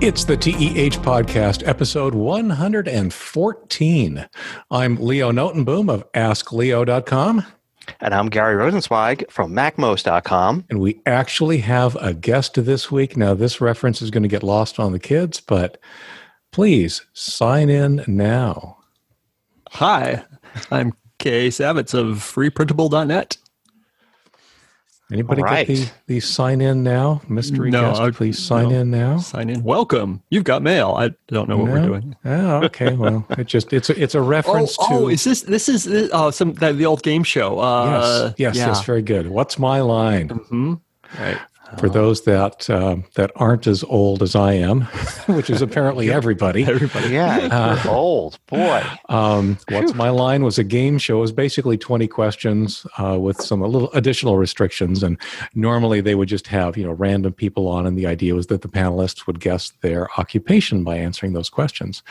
It's the TEH Podcast, episode 114. I'm Leo Notenboom of AskLeo.com. And I'm Gary Rosenzweig from MacMost.com. And we actually have a guest this week. Now, this reference is going to get lost on the kids, but please sign in now. Hi, I'm Kay Savetz of freeprintable.net. Anybody right. get the, the sign in now? Mystery no, guest, I, please sign no, in now. Sign in. Welcome. You've got mail. I don't know what no? we're doing. Oh, okay. Well, it just it's a, it's a reference oh, to. Oh, is this this is this, uh, some the, the, old game show? Uh, yes, yes, yeah. yes. Very good. What's my line? Mm-hmm. Right for those that uh, that aren't as old as I am, which is apparently everybody. Everybody, yeah, uh, old. Boy. Um, What's my line was a game show. It was basically twenty questions uh, with some a little additional restrictions, and normally they would just have you know random people on, and the idea was that the panelists would guess their occupation by answering those questions.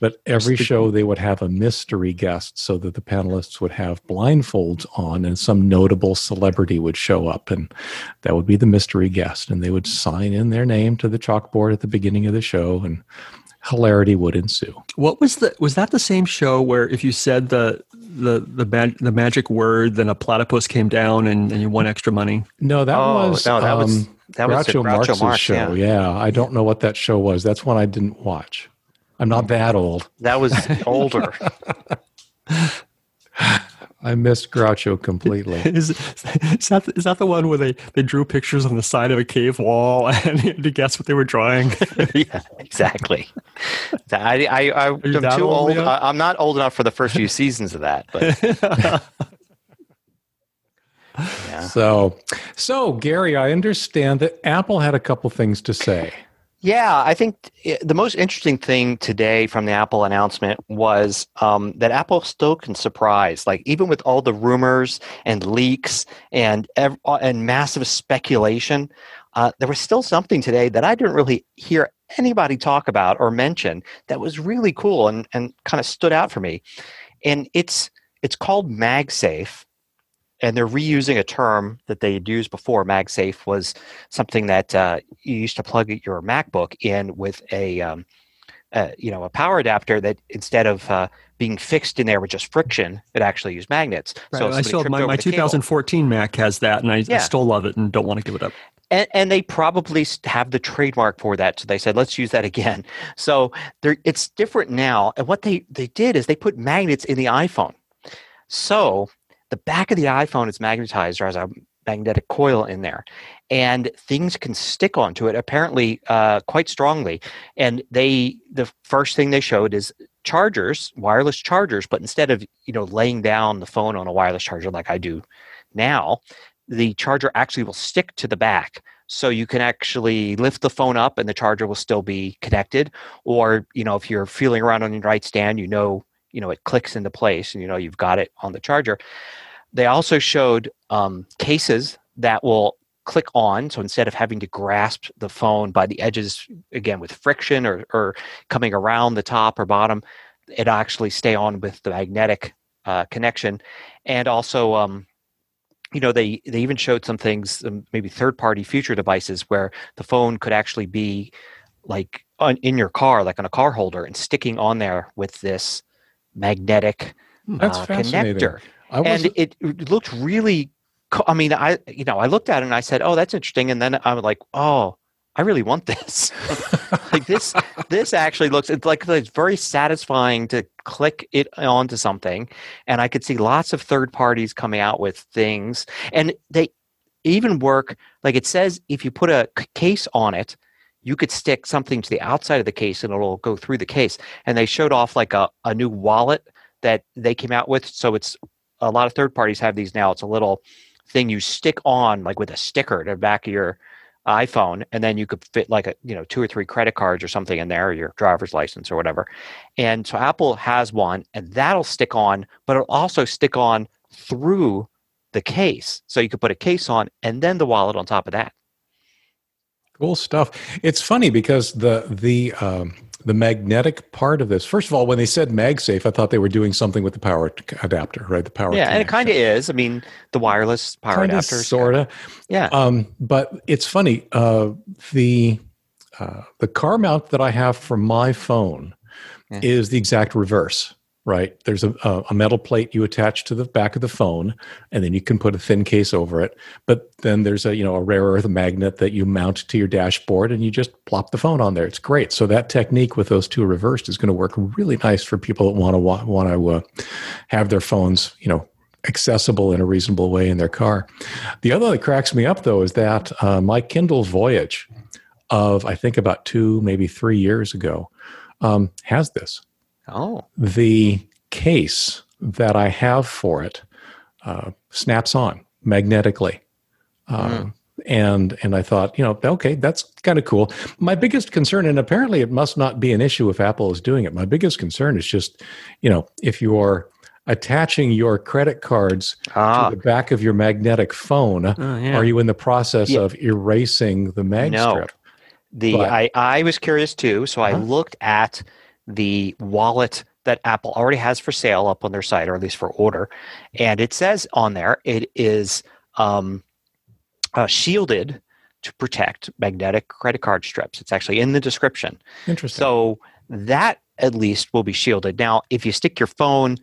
But every show they would have a mystery guest, so that the panelists would have blindfolds on, and some notable celebrity would show up, and that would be the mystery guest, and they would sign in their name to the chalkboard at the beginning of the show, and hilarity would ensue. What was the was that the same show where if you said the the the, mag, the magic word, then a platypus came down and, and you won extra money? No, that oh, was no, that um, was that Groucho, was Groucho Marx's show. Yeah. yeah, I don't know what that show was. That's one I didn't watch. I'm not that old. That was older. I missed Groucho completely. is, is, that, is that the one where they, they drew pictures on the side of a cave wall and you had to guess what they were drawing? yeah, exactly. I, I, I, am too old. old I, am not old enough for the first few seasons of that. But. yeah. So, so Gary, I understand that Apple had a couple things to say. Yeah, I think the most interesting thing today from the Apple announcement was um, that Apple still can surprise. Like even with all the rumors and leaks and uh, and massive speculation, uh, there was still something today that I didn't really hear anybody talk about or mention that was really cool and and kind of stood out for me. And it's it's called MagSafe, and they're reusing a term that they had used before. MagSafe was something that uh, you used to plug your MacBook in with a, um, uh, you know, a power adapter that instead of uh, being fixed in there with just friction, it actually used magnets. Right. So I still my, my 2014 cable, Mac has that, and I, yeah. I, still love it and don't want to give it up. And, and, they probably have the trademark for that, so they said, "Let's use that again." So it's different now. And what they they did is they put magnets in the iPhone. So the back of the iPhone is magnetized or has a magnetic coil in there and things can stick onto it apparently uh, quite strongly. And they the first thing they showed is chargers wireless chargers but instead of you know laying down the phone on a wireless charger like i do now the charger actually will stick to the back. So you can actually lift the phone up and the charger will still be connected or you know if you're feeling around on your nightstand you know you know it clicks into place and you know you've got it on the charger. They also showed um, cases that will click on so instead of having to grasp the phone by the edges again with friction or, or coming around the top or bottom it actually stay on with the magnetic uh, connection. And also um, you know they they even showed some things um, maybe third party future devices where the phone could actually be like on, in your car like on a car holder and sticking on there with this magnetic hmm. uh, connector. and it, it looked really. Co- I mean, I you know I looked at it and I said, "Oh, that's interesting," and then I'm like, "Oh, I really want this. like this, this actually looks it's like it's very satisfying to click it onto something, and I could see lots of third parties coming out with things, and they even work like it says if you put a case on it, you could stick something to the outside of the case and it'll go through the case. And they showed off like a, a new wallet that they came out with. So it's a lot of third parties have these now. It's a little thing you stick on like with a sticker to the back of your iPhone, and then you could fit like a you know two or three credit cards or something in there, or your driver's license or whatever. And so Apple has one, and that'll stick on, but it'll also stick on through the case. So you could put a case on and then the wallet on top of that. Cool stuff. It's funny because the the um, the magnetic part of this. First of all, when they said MagSafe, I thought they were doing something with the power adapter, right? The power. Yeah, connection. and it kind of is. I mean, the wireless power kinda, adapter, sorta. Yeah. Um, but it's funny. Uh, the uh, the car mount that I have for my phone Yeah. is the exact reverse. Right there's a, a metal plate you attach to the back of the phone, and then you can put a thin case over it. But then there's a you know a rare earth magnet that you mount to your dashboard, and you just plop the phone on there. It's great. So that technique with those two reversed is going to work really nice for people that want to want to uh, have their phones you know accessible in a reasonable way in their car. The other that cracks me up though is that uh, my Kindle Voyage of I think about two maybe three years ago um, has this Oh, the case that I have for it uh, snaps on magnetically. Um, And and I thought, you know, okay, that's kind of cool. My biggest concern, and apparently it must not be an issue if Apple is doing it. My biggest concern is just, you know, if you're attaching your credit cards ah, to the back of your magnetic phone, Oh, yeah. are you in the process Yeah. of erasing the mag No. strip? the but- I, I was curious too, so I Uh-huh. looked at the wallet that Apple already has for sale up on their site, or at least for order, and it says on there it is um, uh, shielded to protect magnetic credit card strips. It's actually in the description. Interesting. So that at least will be shielded. Now, if you stick your phone,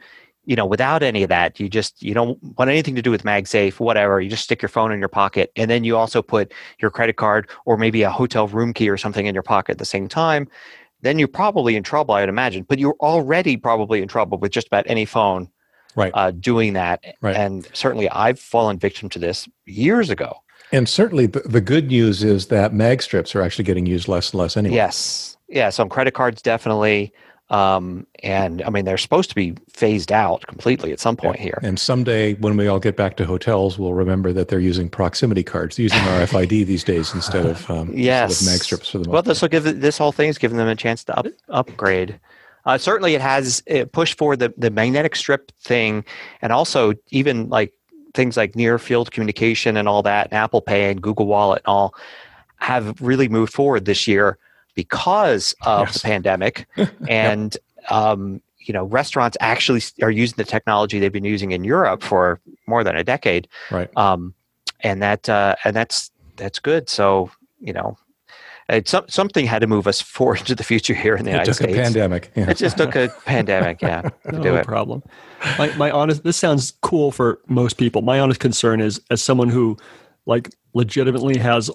you know, without any of that, you just you don't want anything to do with MagSafe, whatever. You just stick your phone in your pocket, and then you also put your credit card or maybe a hotel room key or something in your pocket at the same time. Then you're probably in trouble, I would imagine. But you're already probably in trouble with just about any phone right. uh, doing that. Right. And certainly, I've fallen victim to this years ago. And certainly, the, the good news is that mag strips are actually getting used less and less anyway. Yes. Yeah. So credit cards definitely. Um, and I mean, they're supposed to be phased out completely at some point here. And someday, when we all get back to hotels, we'll remember that they're using proximity cards, they're using RFID these days instead of um, Yes. instead of mag strips for the most Well, this will give this whole thing is giving them a chance to up, upgrade. Uh, certainly, it has it pushed forward the the magnetic strip thing, and also even like things like near field communication and all that, and Apple Pay and Google Wallet and all have really moved forward this year because of Yes. the pandemic, and um, you know restaurants actually are using the technology they've been using in Europe for more than a decade, Right. um, and that uh, and that's that's good. So you know, it's some, something had to move us forward into the future here in the It United took a States. pandemic. Yeah. It just took a pandemic, yeah, to no do it. problem. My, my honest, this sounds cool for most people. My honest concern is, as someone who, like, legitimately has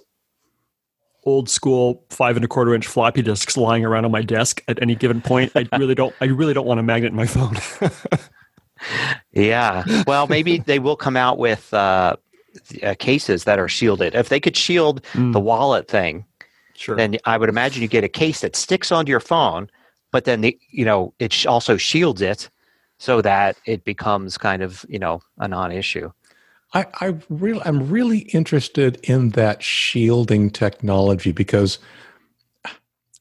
old school five and a quarter inch floppy disks lying around on my desk at any given point, I really don't. I really don't want a magnet in my phone. Yeah. Well, maybe they will come out with uh, uh, cases that are shielded. If they could shield Mm, the wallet thing, sure. then I would imagine you get a case that sticks onto your phone, but then the you know it sh- also shields it so that it becomes kind of you know a non-issue. I, I really, I'm really interested in that shielding technology because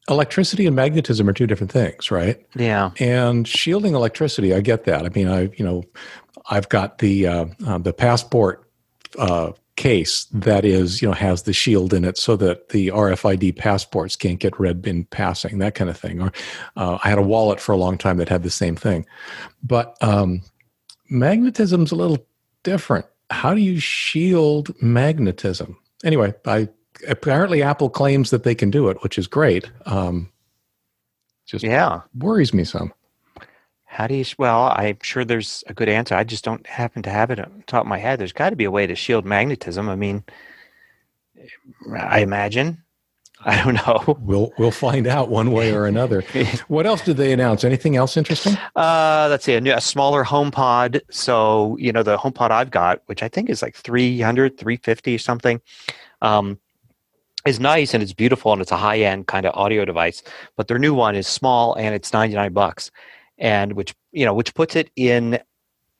electricity and magnetism are two different things, right? Yeah. And shielding electricity, I get that. I mean, I, you know, I've got the uh, uh, the passport uh, case that is, you know, has the shield in it so that the RFID passports can't get read in passing, that kind of thing. Or uh, I had a wallet for a long time that had the same thing, but um, magnetism's a little different. How do you shield magnetism? Anyway, I apparently Apple claims that they can do it, which is great. Um, just Yeah. worries me some. How do you? Well, I'm sure there's a good answer. I just don't happen to have it on top of my head. There's got to be a way to shield magnetism. I mean, I imagine. I don't know. We'll we'll find out one way or another. what else did they announce? Anything else interesting? Uh, let's see, a, new, a smaller HomePod. So, you know, the HomePod I've got, which I think is like 300, 350 something, um, is nice and it's beautiful and it's a high end kind of audio device. But their new one is small and it's 99 bucks. And which, you know, which puts it in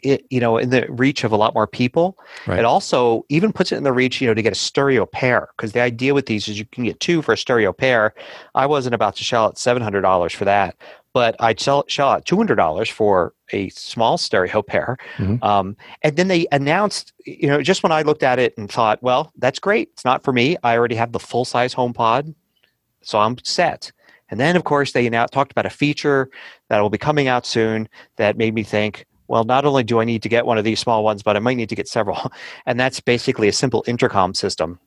it, you know, in the reach of a lot more people. Right. It also even puts it in the reach, you know, to get a stereo pair. Because the idea with these is you can get two for a stereo pair. I wasn't about to shell out seven hundred dollars for that, but I'd sell shell out two hundred dollars for a small stereo pair. Mhm. Um, and then they announced, you know, just when I looked at it and thought, well, that's great. It's not for me. I already have the full size HomePod, so I'm set. And then, of course, they now talked about a feature that will be coming out soon that made me think, well, not only do I need to get one of these small ones, but I might need to get several. And that's basically a simple intercom system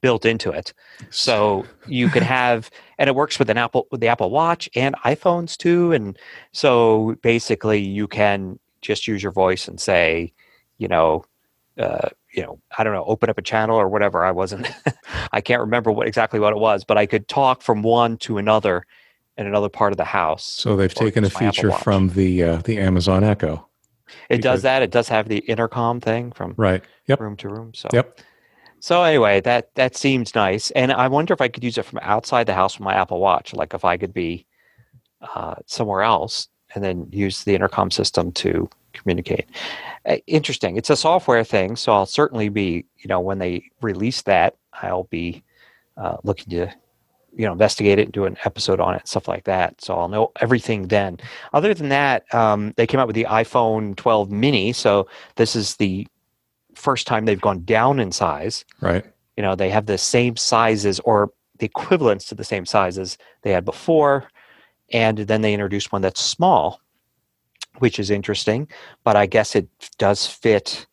built into it. So you can have, and it works with an Apple with the Apple Watch and iPhones too. And so basically, you can just use your voice and say, you know, uh, you know, I don't know, open up a channel or whatever. I wasn't, I can't remember what exactly what it was, but I could talk from one to another in another part of the house. So they've taken a use my Apple feature from the uh, the Amazon Echo. It because- does that. It does have the intercom thing from Right. Yep. room to room. So Yep. So anyway, that that seems nice, and I wonder if I could use it from outside the house with my Apple Watch. Like if I could be uh, somewhere else and then use the intercom system to communicate. Uh, interesting. It's a software thing, so I'll certainly be, you know, when they release that, I'll be uh, looking to, you know, investigate it and do an episode on it, and stuff like that. So I'll know everything then. Other than that, um, they came out with the iPhone 12 mini, so this is the first time they've gone down in size Right. you know they have the same sizes or the equivalents to the same sizes they had before and then they introduced one that's small which is interesting but i guess it does fit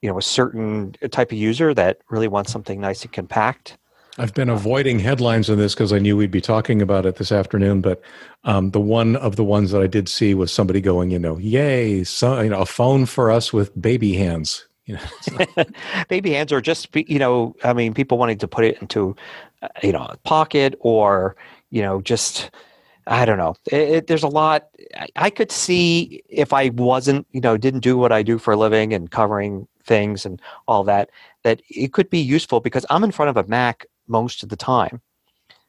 you know a certain type of user that really wants something nice and compact I've been avoiding headlines on this because I knew we'd be talking about it this afternoon. But um, the one of the ones that I did see was somebody going, you know, yay, so, you know, a phone for us with baby hands. You know, baby hands are just you know i mean people wanting to put it into uh, you know a pocket or you know just i don't know it, it, there's a lot I, I could see if i wasn't you know didn't do what i do for a living and covering things and all that that it could be useful because i'm in front of a mac most of the time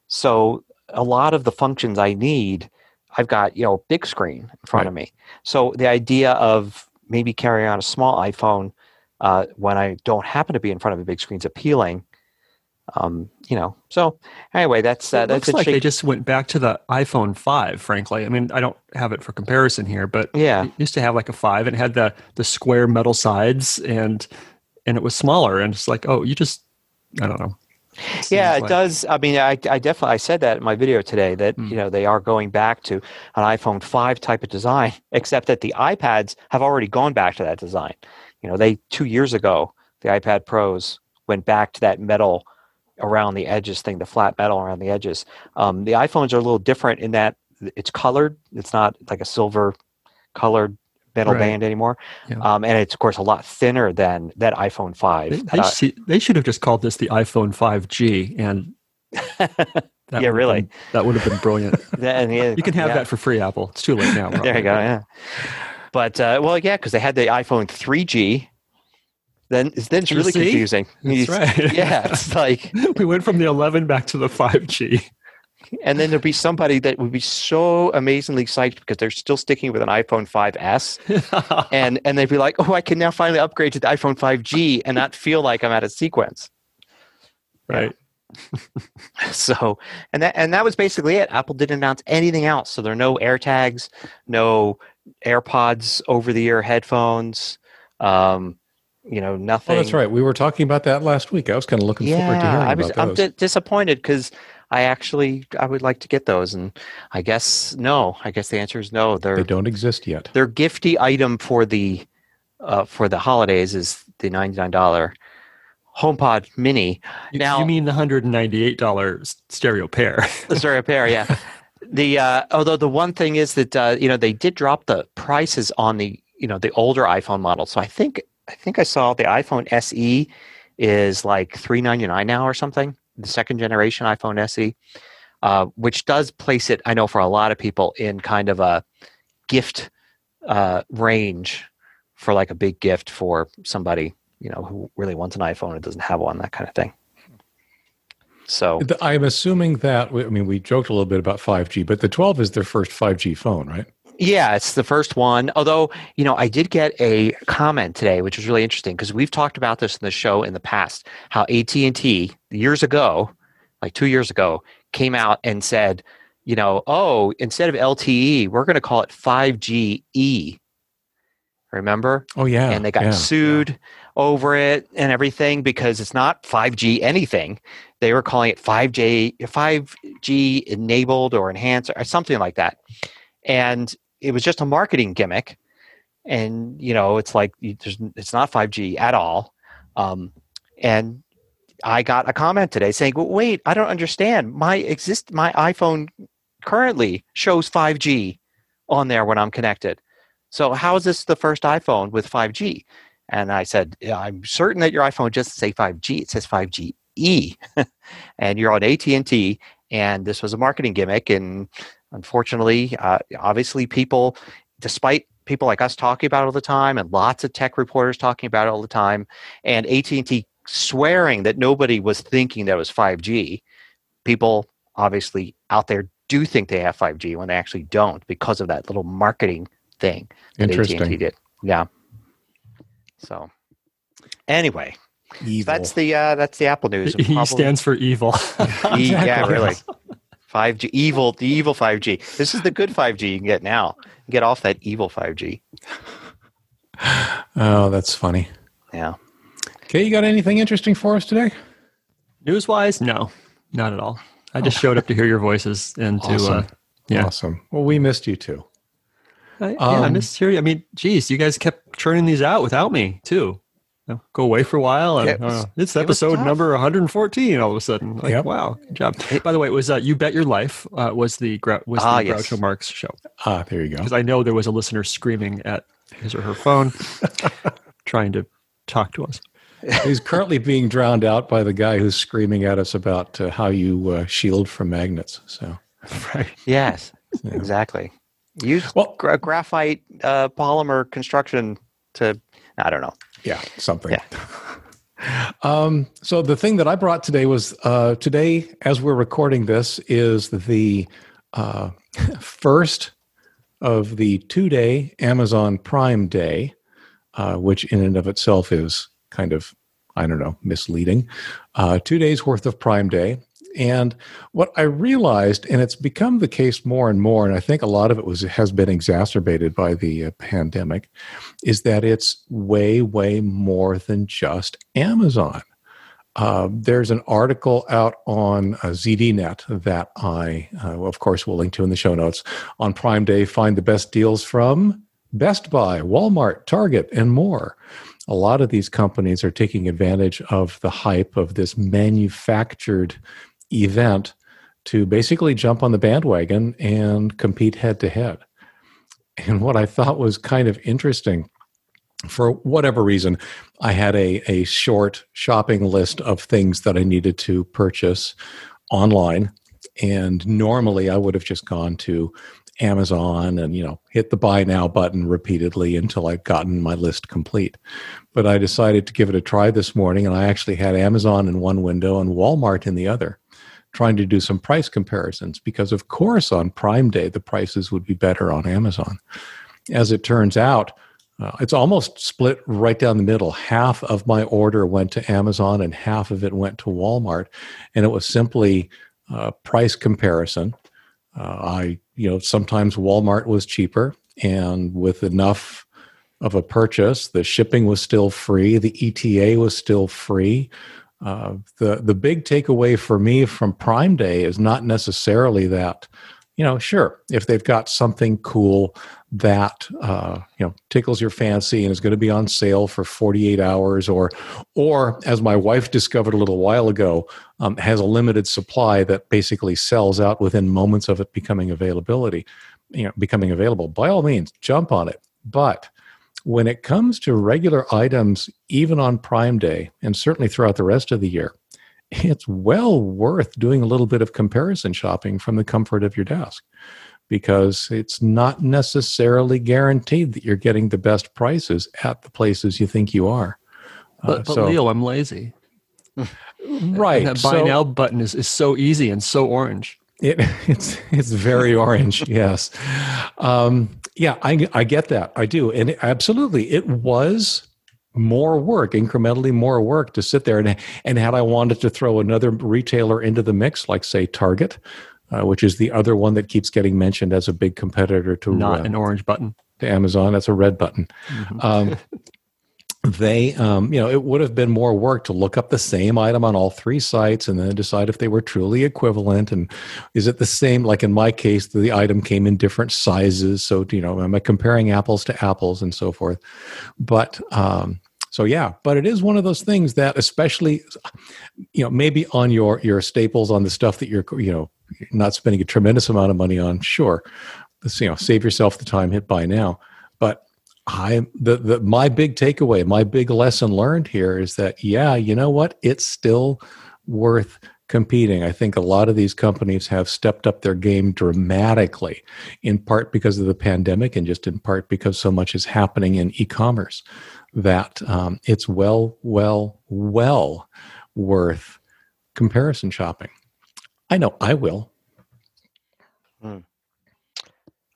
so a lot of the functions i need i've got you know big screen in front of me so the idea of maybe carrying on a small iphone uh, when I don't happen to be in front of a big screen is appealing. Um, you know, so anyway, that's uh, that's looks like they just went back to the iPhone 5, frankly. I mean, I don't have it for comparison here, but yeah, it used to have like a 5 and it had the the square metal sides and and it was smaller and it's like, oh, you just I don't know. Yeah, it like- does. I mean, I, I definitely I said that in my video today that Hmm. you know they are going back to an iPhone five type of design, except that the iPads have already gone back to that design. You know, they two years ago the iPad Pros went back to that metal around the edges thing, the flat metal around the edges. Um, the iPhones are a little different in that it's colored. It's not like a silver colored metal Right. band anymore, Yeah. um, and it's of course a lot thinner than that iPhone five. They, they, I- see, they should have just called this the iPhone 5G and that Yeah, really. been- that would have been brilliant. and yeah, You can have yeah. that for free, Apple. It's too late now. there you go. Yeah. But uh, well, yeah, because they had the iPhone 3G. Then then it's really confusing. That's right. Yeah, it's like, we went from the 11 back to the 5G. And then there'd be somebody that would be so amazingly psyched because they're still sticking with an iPhone 5S, and and they'd be like, oh, I can now finally upgrade to the iPhone 5G and not feel like I'm out of sequence. right. So, and that and that was basically it. Apple didn't announce anything else. So there are no AirTags, no AirPods over-the-ear headphones. Um, you know, nothing. oh, that's right. We were talking about that last week. I was kind of looking forward to Yeah, hearing I was. about I'm those. di- disappointed because I actually I would like to get those, and I guess no. I guess the answer is no. They're they don't exist yet. their gifty item for the uh, for the holidays is the ninety nine dollar HomePod Mini. You, Now- you mean the $198 stereo pair? The stereo pair, yeah. The uh, although the one thing is that uh, you know they did drop the prices on the you know the older iPhone model. So I think I think I saw the iPhone SE is like three ninety nine now or something. The second generation iPhone SE, uh, which does place it, I know for a lot of people in kind of a gift uh, range for like a big gift for somebody you know who really wants an iPhone and doesn't have one, that kind of thing. So I'm assuming that, I mean, we joked a little bit about 5G, but the 12 is their first 5G phone, right? Yeah, it's the first one. Although, you know, I did get a comment today, which was really interesting because we've talked about this in the show in the past. How AT and T years ago, like two years ago, came out and said, you know, oh, instead of LTE, we're going to call it 5GE. Remember? Oh, yeah. and they got yeah. sued over it and everything because it's not 5G anything. They were calling it 5G 5G enabled or enhanced or something like that. And it was just a marketing gimmick. And you know, it's like there's, it's not 5G at all. Um, and I got a comment today saying, well, "Wait, I don't understand. My exist my iPhone currently shows 5G on there when I'm connected. So how is this the first iPhone with 5G?" And I said, yeah, "I'm certain that your iPhone just say 5G. It says 5GE, and you're on AT&T. And this was a marketing gimmick. And unfortunately, uh, obviously, people, despite people like us talking about it all the time, and lots of tech reporters talking about it all the time, and AT&T swearing that nobody was thinking that it was 5G. People obviously out there do think they have 5G when they actually don't because of that little marketing thing that Interesting. AT&T did. Yeah. So anyway, Evil. that's the uh, that's the Apple news. and E probably- stands for evil. E- yeah, really. 5G, evil, the evil 5G. This is the good 5G you can get now. Get off that evil 5G. oh, that's funny. Yeah. Okay, you got anything interesting for us today? News wise, no, not at all. I just showed up to hear your voices and to, uh, Awesome. yeah. Awesome. Well, we missed you too. I, yeah, I Um, missed hearing. I mean, geez, you guys kept churning these out without me too. You know, Go away for a while, and It was- uh, it's it episode tough. number 114. All of a sudden, like, Yep. wow, good job. By the way, it was uh, "You Bet Your Life" uh, was the Grou- was Ah, the yes. Groucho Marx show Ah, there you go. because I know there was a listener screaming at his or her phone, trying to talk to us. He's currently being drowned out by the guy who's screaming at us about uh, how you uh, shield from magnets. So, Right. Yes, Yeah. exactly. Use well, gra- graphite uh, polymer construction to, I don't know. Yeah, something. Yeah. Um, so the thing that I brought today was uh, today, as we're recording this, is the uh, first of the two-day Amazon Prime Day, uh, which in and of itself is kind of I don't know misleading. Uh, two days worth of Prime Day, and what I realized, and it's become the case more and more, and I think a lot of it was has been exacerbated by the uh, pandemic, is that it's way, way more than just Amazon. Uh, there's an article out on uh, ZDNet that I, uh, of course, will link to in the show notes. On Prime Day, find the best deals from Best Buy, Walmart, Target, and more. A lot of these companies are taking advantage of the hype of this manufactured event to basically jump on the bandwagon and compete head to head. And what I thought was kind of interesting, for whatever reason, I had a, a short shopping list of things that I needed to purchase online. And normally I would have just gone to Amazon and, you know, hit the buy now button repeatedly until I'd gotten my list complete. But I decided to give it a try this morning and I actually had Amazon in one window and Walmart in the other trying to do some price comparisons because, of course, on Prime Day, the prices would be better on Amazon. As it turns out, uh, it's almost split right down the middle. Half of my order went to Amazon and half of it went to Walmart. And it was simply uh, price comparison. Uh, I, you know, sometimes Walmart was cheaper, and with enough of a purchase, the shipping was still free, the ETA was still free. Uh, the the big takeaway for me from Prime Day is not necessarily that, you know, sure if they've got something cool that uh, you know tickles your fancy and is going to be on sale for 48 hours, or or as my wife discovered a little while ago, um, has a limited supply that basically sells out within moments of it becoming availability, you know, becoming available. By all means, jump on it, but when it comes to regular items, even on Prime Day, and certainly throughout the rest of the year, it's well worth doing a little bit of comparison shopping from the comfort of your desk because it's not necessarily guaranteed that you're getting the best prices at the places you think you are. But, Uh, but so- Leo, I'm lazy. right. That buy so- now button is, is so easy and so orange. It, it's it's very orange. Yes, um, yeah, I I get that. I do, and it- absolutely, it was more work, incrementally more work to sit there and and had I wanted to throw another retailer into the mix, like say Target, uh, which is the other one that keeps getting mentioned as a big competitor to Not uh, an orange button. to Amazon. That's a red button. Um, they, um, you know, it would have been more work to look up the same item on all three sites and then decide if they were truly equivalent. And is it the same? Like in my case, the item came in different sizes. So, you know, am I comparing apples to apples and so forth? But um, so yeah, but it is one of those things that, especially, you know, maybe on your your staples on the stuff that you're you know not spending a tremendous amount of money on. Sure, you know, save yourself the time. Hit buy now, I the, the my big takeaway, my big lesson learned here is that yeah, you know what? It's still worth competing. I think a lot of these companies have stepped up their game dramatically, in part because of the pandemic and just in part because so much is happening in e-commerce that um, it's well, well, well worth comparison shopping. I know I will. Hmm.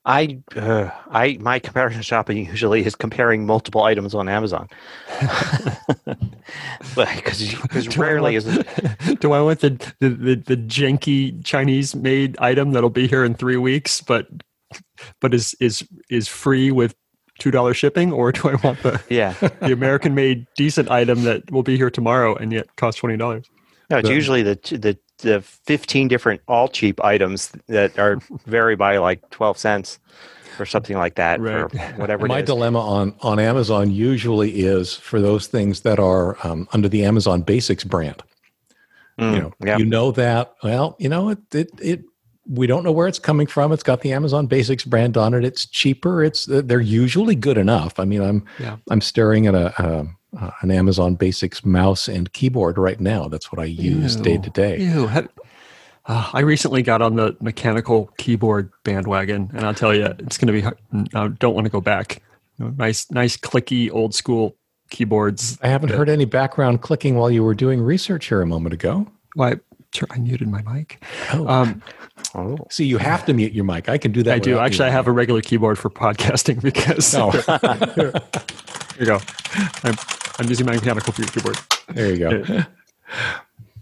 I, uh, I, my comparison shopping usually is comparing multiple items on Amazon, but because rarely is it. Do I want the, the the, the janky Chinese made item that'll be here in three weeks, but but is is is free with two dollar shipping, or do I want the yeah the American made decent item that will be here tomorrow and yet cost twenty dollars? No, it's the, usually the the the 15 different all cheap items that are vary by like 12 cents or something like that right. for whatever my dilemma on on amazon usually is for those things that are um, under the amazon basics brand mm, you know yeah. you know that well you know it, it it we don't know where it's coming from it's got the amazon basics brand on it it's cheaper it's they're usually good enough i mean i'm yeah. i'm staring at a, a uh, an Amazon Basics mouse and keyboard right now. That's what I use day to day. Uh, I recently got on the mechanical keyboard bandwagon, and I'll tell you, it's going to be. Hard. I don't want to go back. Nice, nice, clicky, old school keyboards. I haven't that, heard any background clicking while you were doing research here a moment ago. Why? I muted my mic. Oh. Um, oh. See, you have to mute your mic. I can do that. I do. Actually, I have a regular keyboard for podcasting because. Oh. here, here you go. I'm, I'm using my mechanical keyboard. There you go.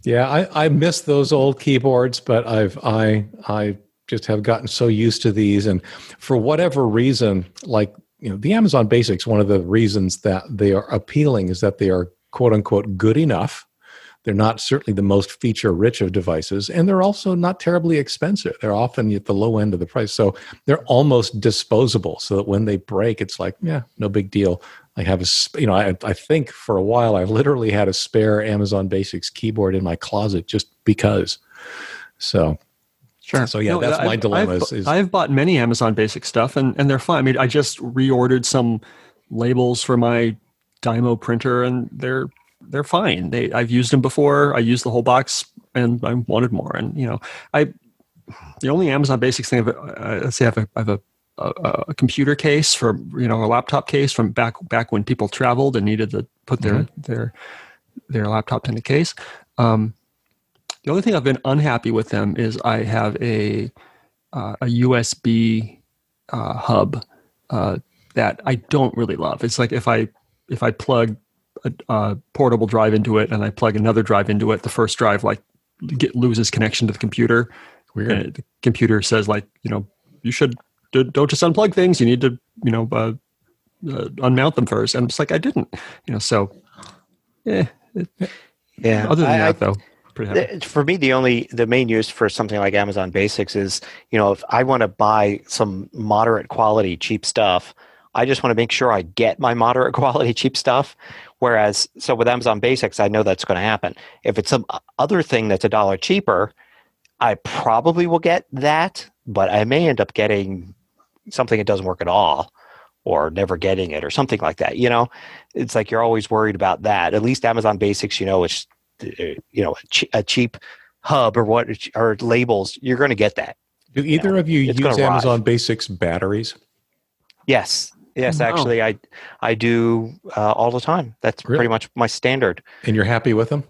yeah, I, I miss those old keyboards, but I've I I just have gotten so used to these, and for whatever reason, like you know, the Amazon Basics. One of the reasons that they are appealing is that they are quote unquote good enough. They're not certainly the most feature rich of devices, and they're also not terribly expensive. They're often at the low end of the price. So they're almost disposable, so that when they break, it's like, yeah, no big deal. I have a, you know, I, I think for a while I literally had a spare Amazon Basics keyboard in my closet just because. So, Sure. So yeah, no, that's my I've, dilemma. I've, is, is, I've bought many Amazon Basic stuff, and and they're fine. I mean, I just reordered some labels for my Dymo printer, and they're they're fine. They I've used them before. I used the whole box, and I wanted more. And you know, I the only Amazon Basics thing I've uh, let's say I have a, I have a a, a, computer case for you know a laptop case from back back when people traveled and needed to put their mm-hmm. their their laptop in a case. Um, the only thing I've been unhappy with them is I have a uh, a USB uh, hub uh, that I don't really love. It's like if I if I plug a, a, portable drive into it and I plug another drive into it, the first drive like get, loses connection to the computer. Weird. the computer says like you know you should don't just unplug things. You need to, you know, uh, uh, unmount them first. And it's like I didn't, you know. So, yeah, yeah. Other than I, that, though, for me, the only the main use for something like Amazon Basics is, you know, if I want to buy some moderate quality cheap stuff, I just want to make sure I get my moderate quality cheap stuff. Whereas, so with Amazon Basics, I know that's going to happen. If it's some other thing that's a dollar cheaper, I probably will get that, but I may end up getting something that doesn't work at all or never getting it or something like that you know? It's like you're always worried about that. At least amazon basics you know it's uh, you know a cheap hub or what or labels you're going to get that do either you know? of you it's use amazon arrive. basics batteries? Yes. Yes oh, actually i i do uh, all the time. That's really? pretty much my standard. And you're happy with them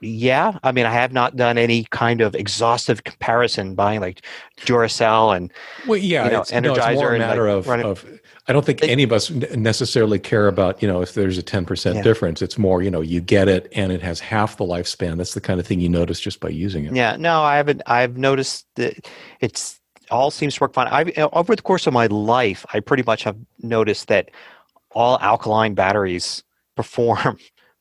yeah, I mean, I have not done any kind of exhaustive comparison buying like Duracell and well, yeah, you know, it's, Energizer. No, it's more a matter like of, running, of. I don't think any of us necessarily care about you know if there's a ten percent yeah. difference. It's more you know you get it and it has half the lifespan. That's the kind of thing you notice just by using it. Yeah, no, I haven't. I've noticed that it's all seems to work fine. I uh, over the course of my life, I pretty much have noticed that all alkaline batteries perform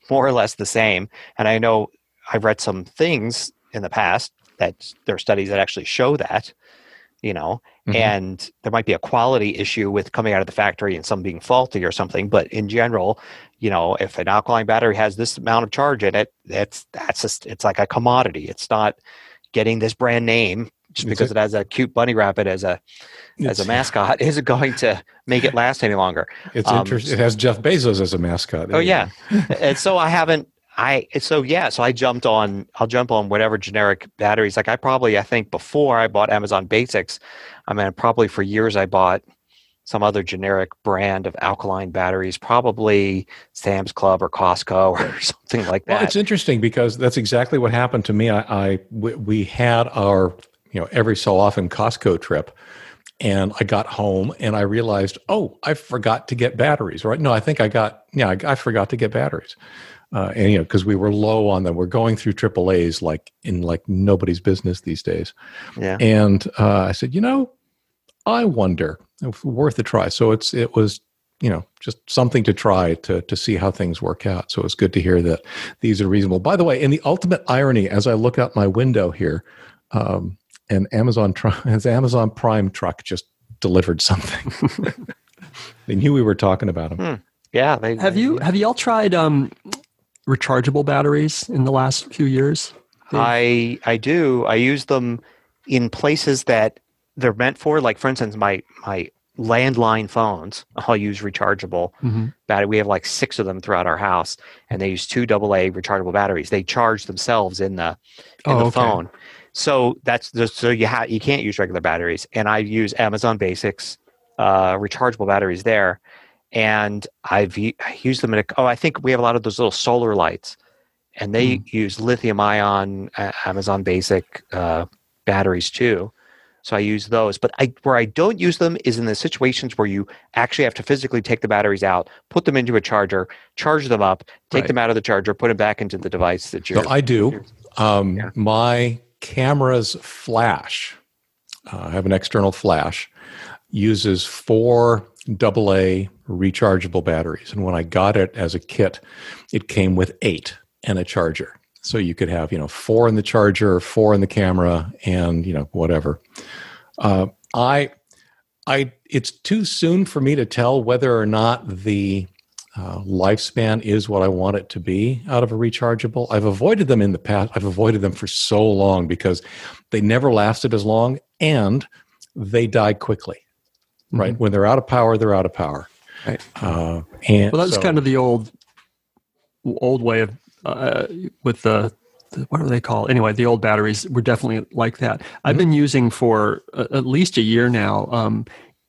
more or less the same. And I know I've read some things in the past that there are studies that actually show that, you know, Mhm. and there might be a quality issue with coming out of the factory and some being faulty or something. But in general, you know, if an alkaline battery has this amount of charge in it, that's that's just it's like a commodity. It's not getting this brand name just because it has a cute bunny rabbit as a as a mascot isn't going to make it last any longer. It's um, interesting. It has Jeff Bezos as a mascot. Oh yeah, and so I haven't. I so yeah. So I jumped on. I'll jump on whatever generic batteries. Like I probably I think before I bought Amazon Basics, I mean probably for years I bought some other generic brand of alkaline batteries, probably Sam's Club or Costco or something like that. Well, it's interesting because that's exactly what happened to me. I, I we, we had our you know every so often Costco trip, and I got home and I realized, oh, I forgot to get batteries. Right? No, I think I got yeah, I, I forgot to get batteries. Uh, and you know, because we were low on them, we're going through AAA's like in like nobody's business these days. yeah. And uh, I said, you know, I wonder, if worth a try. So it's it was you know just something to try to to see how things work out. So it's good to hear that these are reasonable. By the way, in the ultimate irony, as I look out my window here, um, an Amazon tr- as Amazon Prime truck just delivered something. they knew we were talking about them. Yeah. They, Have you have you all tried um, rechargeable batteries in the last few years? I I do. I use them in places that they're meant for. Like for instance, my my landline phones. I'll use rechargeable Mm-hmm. battery. We have like six of them throughout our house, and they use two AA rechargeable batteries. They charge themselves in the in Oh, the okay. phone. So that's the, so you have you can't use regular batteries, and I use Amazon Basics uh, rechargeable batteries there, and I've used them in a, oh I think we have a lot of those little solar lights, and they use lithium ion uh, Amazon Basic uh, batteries too. So I use those, but I where I don't use them is in the situations where you actually have to physically take the batteries out, put them into a charger, charge them up, take Right. them out of the charger, put them back into the device that you're. So I do. Um, Yeah. My camera's flash, uh, I have an external flash, uses four AA rechargeable batteries. And when I got it as a kit, it came with eight and a charger. So you could have, you know, four in the charger, four in the camera, and you know, whatever. Uh, I, I, it's too soon for me to tell whether or not the uh, lifespan is what I want it to be out of a rechargeable. I've avoided them in the past. I've avoided them for so long because they never lasted as long and they die quickly. Right. When they're out of power, they're out of power. Right. Uh, and Well, that's so- kind of the old old way of uh, with the, the what do they call anyway the old batteries were definitely like that. I've been using for uh, at least a year now um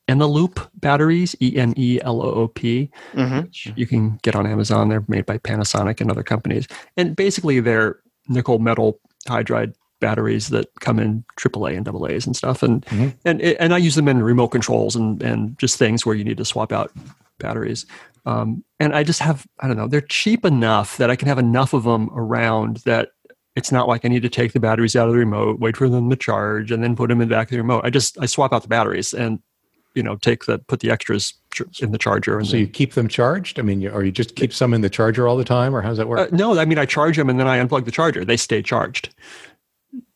eneloop batteries e-n-e-l-o-o-p Mhm. which you can get on amazon. They're made by panasonic and other companies. And basically they're nickel metal hydride batteries that come in AAA and AA's and stuff and Mhm. and and I use them in remote controls and and just things where you need to swap out batteries um, and I just have I don't know they're cheap enough that I can have enough of them around that it's not like I need to take the batteries out of the remote, wait for them to charge, and then put them in the back of the remote. I just I swap out the batteries and you know take the put the extras in the charger. And So you keep them charged? I mean, you, or you just keep some in the charger all the time, or how does that work? uh, no, I mean I charge them and then I unplug the charger. They stay charged.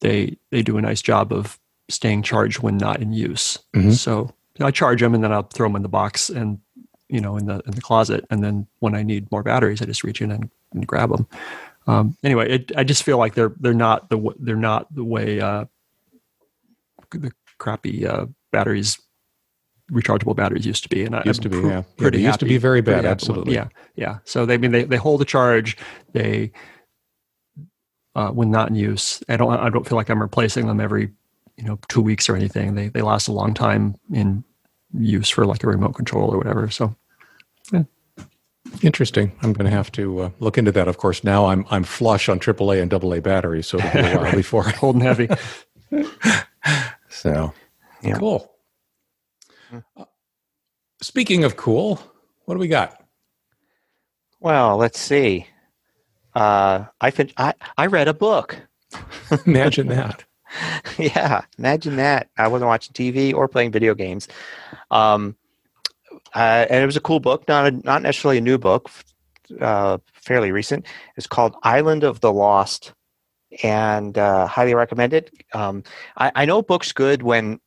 They they do a nice job of staying charged when not in use. Mhm. So I charge them and then I'll throw them in the box and you know in the in the closet. And then when I need more batteries, I just reach in and, and grab them. Um, anyway, it, I just feel like they're they're not the they're not the way uh, the crappy uh, batteries rechargeable batteries used to be. And I, Used to be, pr- yeah. Yeah, pretty they used to be very bad, happy with them. absolutely. Yeah, yeah. So they I mean they they hold the charge. They uh, when not in use. I don't I don't feel like I'm replacing them every you know two weeks or anything. They they last a long time in use for like a remote control or whatever. So Interesting. I'm going to have to uh, look into that. Of course, now I'm I'm flush on AAA and AA batteries, so it'll be a while before. holding heavy. So Yeah. cool. Uh, speaking of cool, what do we got? Well, let's see. Uh, I, fin- I I read a book. Imagine that. yeah, imagine that. I wasn't watching TV or playing video games. Um, uh, and it was a cool book, not a, not necessarily a new book, uh, fairly recent. It's called Island of the Lost, and uh, highly recommended. Um, I, I know books good when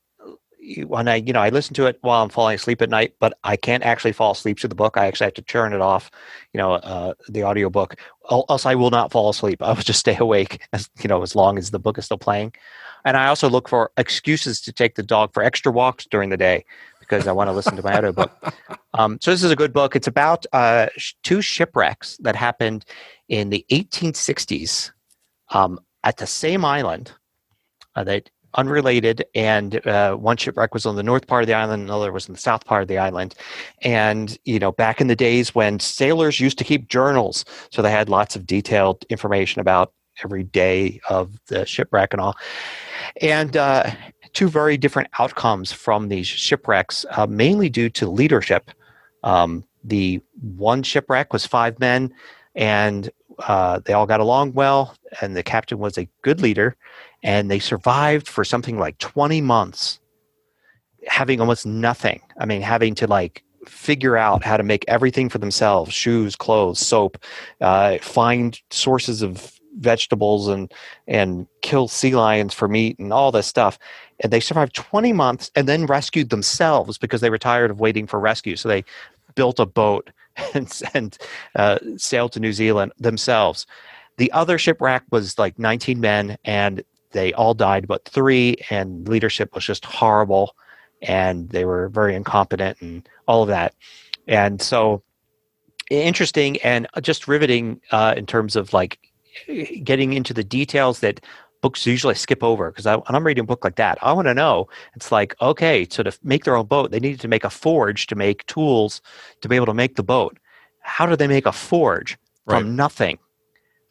when I, you know, I listen to it while I'm falling asleep at night, but I can't actually fall asleep to the book. I actually have to turn it off, you know, uh, the audio book. Else I will not fall asleep. I will just stay awake as you know as long as the book is still playing. And I also look for excuses to take the dog for extra walks during the day because I want to listen to my audio book. Um, so this is a good book. It's about uh, two shipwrecks that happened in the 1860s um, at the same island. Uh, that unrelated, and uh, one shipwreck was on the north part of the island, another was in the south part of the island. And you know, back in the days when sailors used to keep journals, so they had lots of detailed information about every day of the shipwreck and all. And uh, two very different outcomes from these shipwrecks, uh, mainly due to leadership. Um, the one shipwreck was five men, and uh, they all got along well, and the captain was a good leader and they survived for something like 20 months having almost nothing. I mean having to like figure out how to make everything for themselves shoes clothes soap uh, find sources of vegetables and and kill sea lions for meat and all this stuff. And they survived 20 months and then rescued themselves because they were tired of waiting for rescue. So they built a boat and, and uh, sailed to new zealand themselves the other shipwreck was like 19 men and they all died but three, and leadership was just horrible, and they were very incompetent and all of that. And so, interesting and just riveting uh, in terms of like getting into the details that books usually skip over because when I'm reading a book like that, I want to know. It's like, okay, so to make their own boat, they needed to make a forge to make tools to be able to make the boat. How do they make a forge from right. nothing?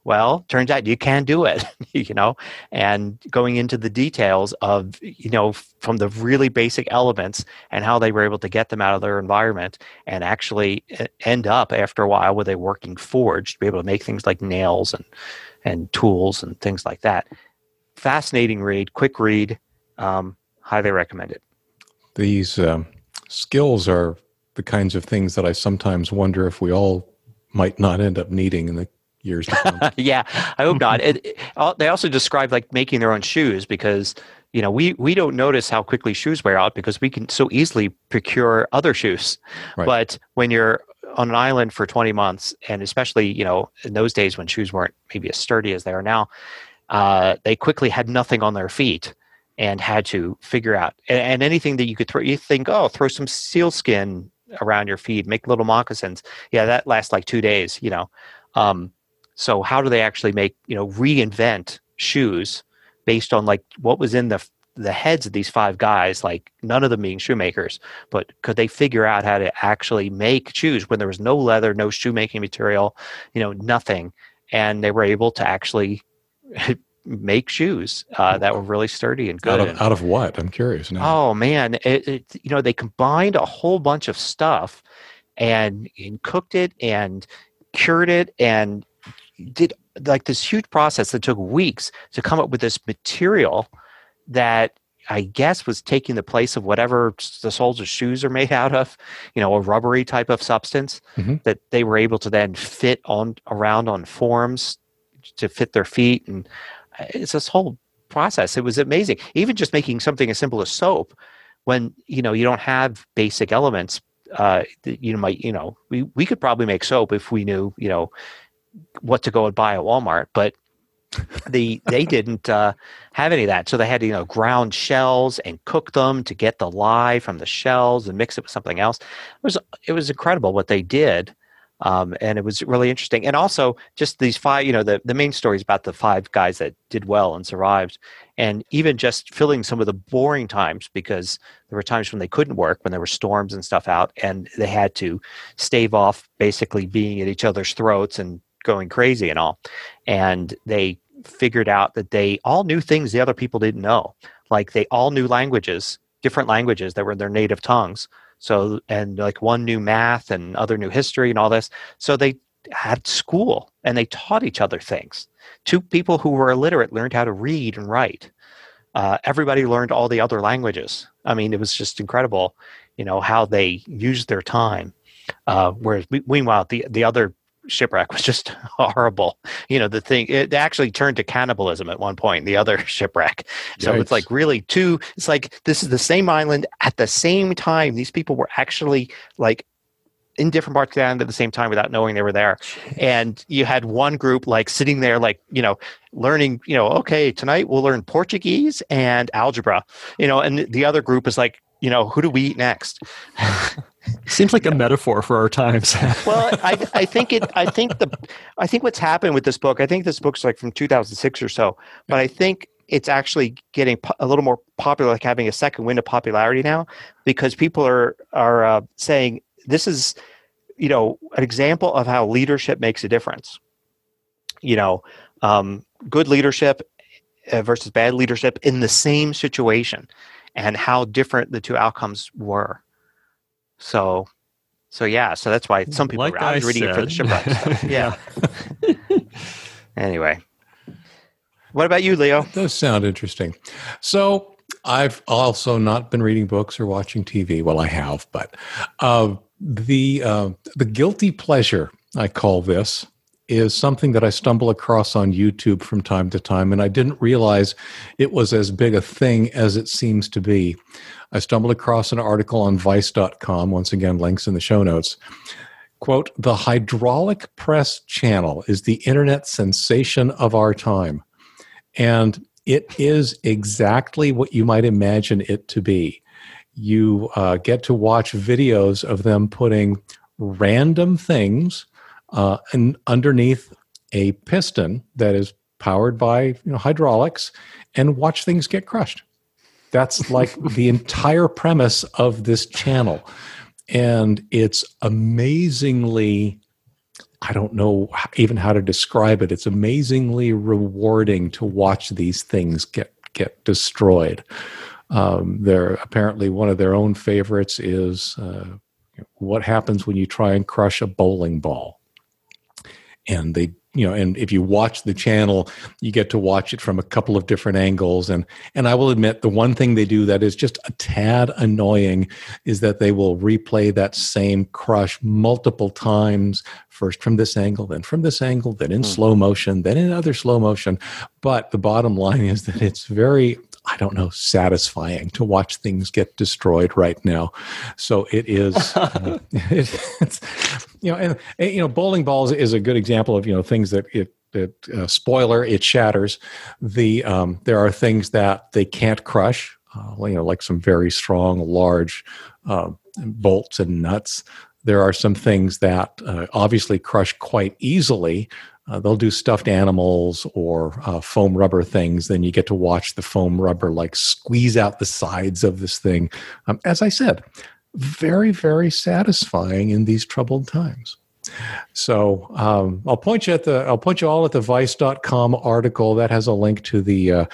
well turns out you can do it you know and going into the details of you know from the really basic elements and how they were able to get them out of their environment and actually end up after a while with a working forge to be able to make things like nails and and tools and things like that fascinating read quick read um, highly recommend it these um, skills are the kinds of things that i sometimes wonder if we all might not end up needing in the years to come. yeah, I hope not. It, it, they also describe like making their own shoes because you know we we don't notice how quickly shoes wear out because we can so easily procure other shoes. Right. But when you're on an island for 20 months, and especially you know in those days when shoes weren't maybe as sturdy as they are now, uh, they quickly had nothing on their feet and had to figure out and, and anything that you could throw. You think, oh, throw some seal skin around your feet, make little moccasins. Yeah, that lasts like two days. You know. Um, so how do they actually make you know reinvent shoes based on like what was in the the heads of these five guys, like none of them being shoemakers, but could they figure out how to actually make shoes when there was no leather, no shoemaking material, you know, nothing, and they were able to actually make shoes uh, that were really sturdy and good. Out of, out of what? I'm curious now. Oh man, it, it, you know they combined a whole bunch of stuff and, and cooked it and cured it and did like this huge process that took weeks to come up with this material that I guess was taking the place of whatever the soles of shoes are made out of, you know, a rubbery type of substance mm-hmm. that they were able to then fit on around on forms to fit their feet. And uh, it's this whole process. It was amazing. Even just making something as simple as soap when, you know, you don't have basic elements, uh, you might, you know, we, we could probably make soap if we knew, you know, what to go and buy at Walmart, but the they didn't uh, have any of that. So they had to you know ground shells and cook them to get the lye from the shells and mix it with something else. It was it was incredible what they did. Um, and it was really interesting. And also, just these five, you know, the, the main story is about the five guys that did well and survived. And even just filling some of the boring times because there were times when they couldn't work, when there were storms and stuff out, and they had to stave off basically being at each other's throats and going crazy and all. And they figured out that they all knew things the other people didn't know. Like they all knew languages, different languages that were their native tongues. So, and like one knew math and other knew history and all this. So they had school and they taught each other things. Two people who were illiterate learned how to read and write. Uh, everybody learned all the other languages. I mean, it was just incredible, you know, how they used their time. Uh, whereas, meanwhile, the the other shipwreck was just horrible. You know, the thing it actually turned to cannibalism at one point. The other shipwreck, so Yikes. it's like really two. It's like this is the same island at the same time. These people were actually like in different parts of the island at the same time without knowing they were there. And you had one group like sitting there, like you know, learning. You know, okay, tonight we'll learn Portuguese and algebra. You know, and the other group is like, you know, who do we eat next? Seems like a metaphor for our times. well, I, I think it. I think the. I think what's happened with this book. I think this book's like from 2006 or so, but I think it's actually getting a little more popular, like having a second wind of popularity now, because people are are uh, saying this is, you know, an example of how leadership makes a difference. You know, um, good leadership uh, versus bad leadership in the same situation, and how different the two outcomes were. So, so yeah, so that's why some people. Like I was I reading it for the shipwreck stuff. Yeah. anyway, what about you, Leo? That does sound interesting. So I've also not been reading books or watching TV. Well, I have, but uh, the uh, the guilty pleasure I call this is something that I stumble across on YouTube from time to time, and I didn't realize it was as big a thing as it seems to be. I stumbled across an article on Vice.com. Once again, links in the show notes. Quote, the hydraulic press channel is the internet sensation of our time. And it is exactly what you might imagine it to be. You uh, get to watch videos of them putting random things uh, and underneath a piston that is powered by you know, hydraulics and watch things get crushed. That's like the entire premise of this channel. And it's amazingly I don't know even how to describe it. It's amazingly rewarding to watch these things get get destroyed. Um, they're apparently one of their own favorites is uh, what happens when you try and crush a bowling ball, and they you know and if you watch the channel you get to watch it from a couple of different angles and and i will admit the one thing they do that is just a tad annoying is that they will replay that same crush multiple times first from this angle then from this angle then in Hmm. slow motion then in other slow motion but the bottom line is that it's very i don't know satisfying to watch things get destroyed right now. So it is uh, it, you know and, and, you know bowling balls is a good example of you know things that it it uh, spoiler it shatters. The um, there are things that they can't crush uh, you know like some very strong large uh, bolts and nuts. There are some things that uh, obviously crush quite easily uh, they'll do stuffed animals or uh, foam rubber things. Then you get to watch the foam rubber like squeeze out the sides of this thing. Um, as i said very very satisfying in these troubled times. So um, I'll point you at the I'll point you all at the Vice.com article. That has a link to the uh,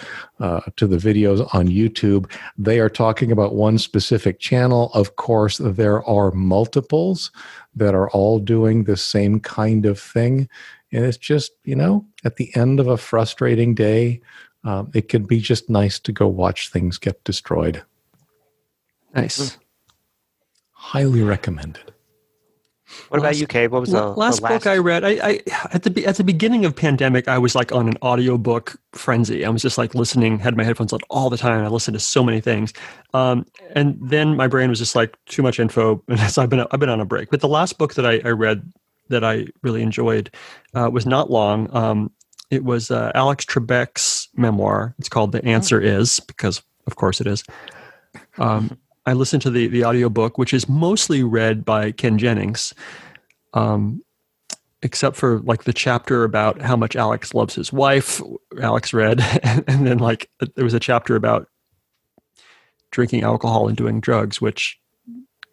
uh, to the videos on YouTube. They are talking about one specific channel. Of course, there are multiples that are all doing the same kind of thing, and it's just you know at the end of a frustrating day, um, it can be just nice to go watch things get destroyed. nice. Highly recommended. What about Last- you, Cade? What was the last, the book I read, I, I at the at the beginning of pandemic, I was like on an audiobook frenzy. I was just like listening, had my headphones on all the time. I listened to so many things, um, and then my brain was just like too much info, and so I've been I've been on a break. But the last book that I, I read that I really enjoyed uh, was not long. Um, it was uh, Alex Trebek's memoir. It's called "The Answer Is" because, of course, it is. Um, I listened to the the audiobook, which is mostly read by Ken Jennings, um, except for like the chapter about how much Alex loves his wife. Alex read, and then like there was a chapter about drinking alcohol and doing drugs, which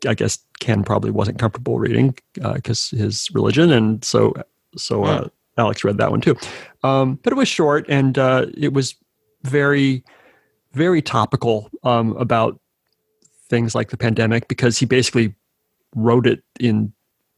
I guess Ken probably wasn't comfortable reading because his religion, and so so uh, Alex read that one too. Um, but it was short, and uh, it was very very topical um, about things like the pandemic because he basically wrote it in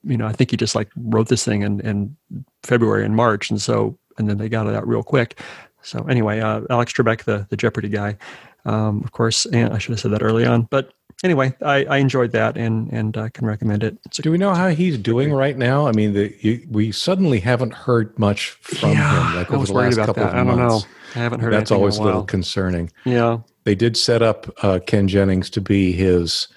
you know i think he just like wrote this thing in, in february and march and so and then they got it out real quick so anyway uh, alex trebek the, the jeopardy guy um, of course and i should have said that early on but anyway, I, I enjoyed that and and I can recommend it. A, Do we know how he's doing right now? I mean, the, you, we suddenly haven't heard much from Yeah, him like I over the last couple that. of I don't know. I haven't heard. That's always a a little concerning. Yeah. They did set up uh, Ken Jennings to be his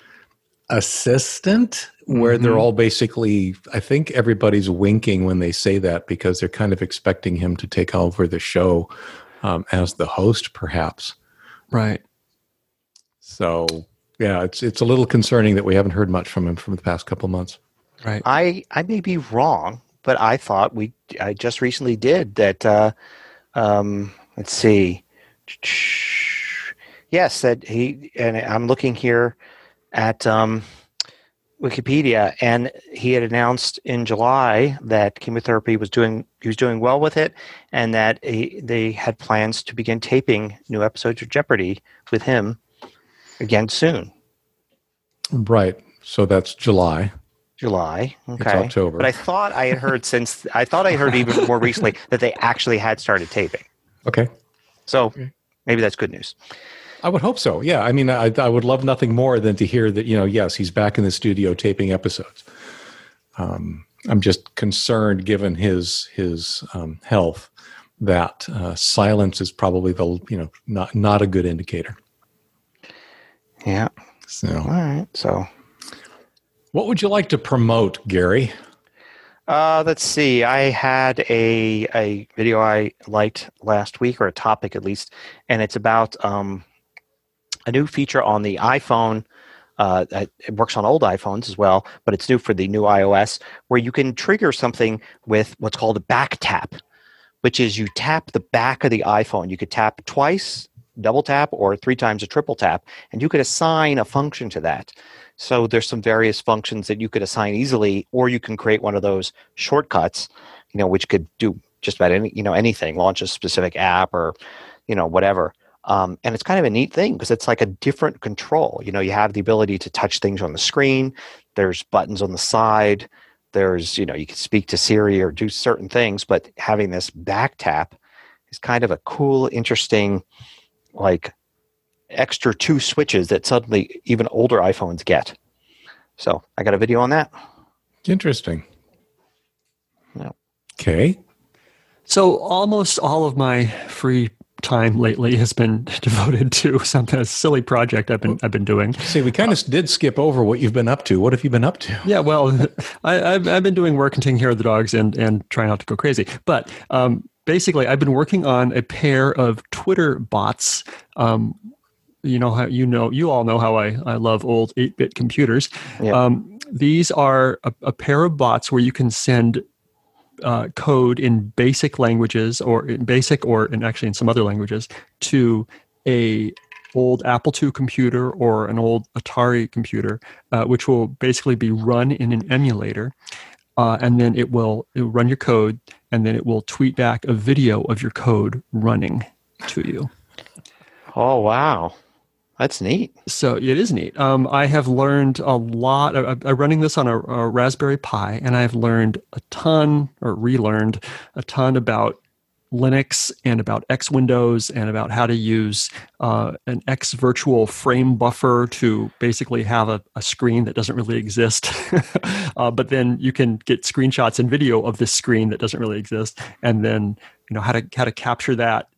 assistant, where they're Mhm. all basically, I think everybody's winking when they say that because they're kind of expecting him to take over the show um, as the host, perhaps. Right. So, yeah, it's it's a little concerning that we haven't heard much from him from the past couple months. Right. I I may be wrong, but I thought we I just recently did that. Uh, um, let's see. Yes, that he and I'm looking here at um, Wikipedia, and he had announced in July that chemotherapy was doing he was doing well with it, and that he, they had plans to begin taping new episodes of Jeopardy with him again soon, Right. So that's July. July. It's Okay, October. But I thought I had heard since I thought I heard even more recently that they actually had started taping. okay. So Okay. maybe that's good news. I would hope so. Yeah. I mean, I, I would love nothing more than to hear that, you know, yes, he's back in the studio taping episodes. Um, I'm just concerned, given his his um, health, that uh, silence is probably the you know not not a good indicator. Yeah. So, All right. So what would you like to promote, Gary? uh, let's see. I had a a video I liked last week, or a topic at least, and it's about um, a new feature on the iPhone. Uh, it works on old iPhones as well, but it's new for the new iOS, where you can trigger something with what's called a back tap, which is you tap the back of the iPhone. You could tap twice, double tap, or three times a triple tap, and you could assign a function to that. So there's some various functions that you could assign easily, or you can create one of those shortcuts, you know, which could do just about any, you know, anything, launch a specific app or, you know, whatever. Um, and it's kind of a neat thing because it's like a different control. You know, you have the ability to touch things on the screen. There's buttons on the side. There's, you know, you can speak to Siri or do certain things, but having this back tap is kind of a cool, interesting, like extra two switches that suddenly even older iPhones get. So I got a video on that. Interesting. Yeah. Okay. So almost all of my free time lately has been devoted to something a silly project I've been I've been doing. See, we kind of did skip over what you've been up to. What have you been up to? Yeah, well, I, I've I've been doing work and taking care of the dogs and and trying not to go crazy. But um, basically, I've been working on a pair of Twitter bots. Um, you know how you know you all know how I I love old eight bit computers. Yeah. Um, these are a, a pair of bots where you can send uh, code in basic languages or in basic or in actually in some other languages to a old Apple II computer or an old Atari computer, uh, which will basically be run in an emulator. Uh, and then it will, it will run your code, and then it will tweet back a video of your code running to you. Oh wow, that's neat. So it is neat. Um, I have learned a lot. I, I'm running this on a, a Raspberry Pi, and I've learned a ton, or relearned a ton about Linux and about X Windows and about how to use uh, an X virtual frame buffer to basically have a, a screen that doesn't really exist. uh, but then you can get screenshots and video of this screen that doesn't really exist, and then you know how to how to capture that,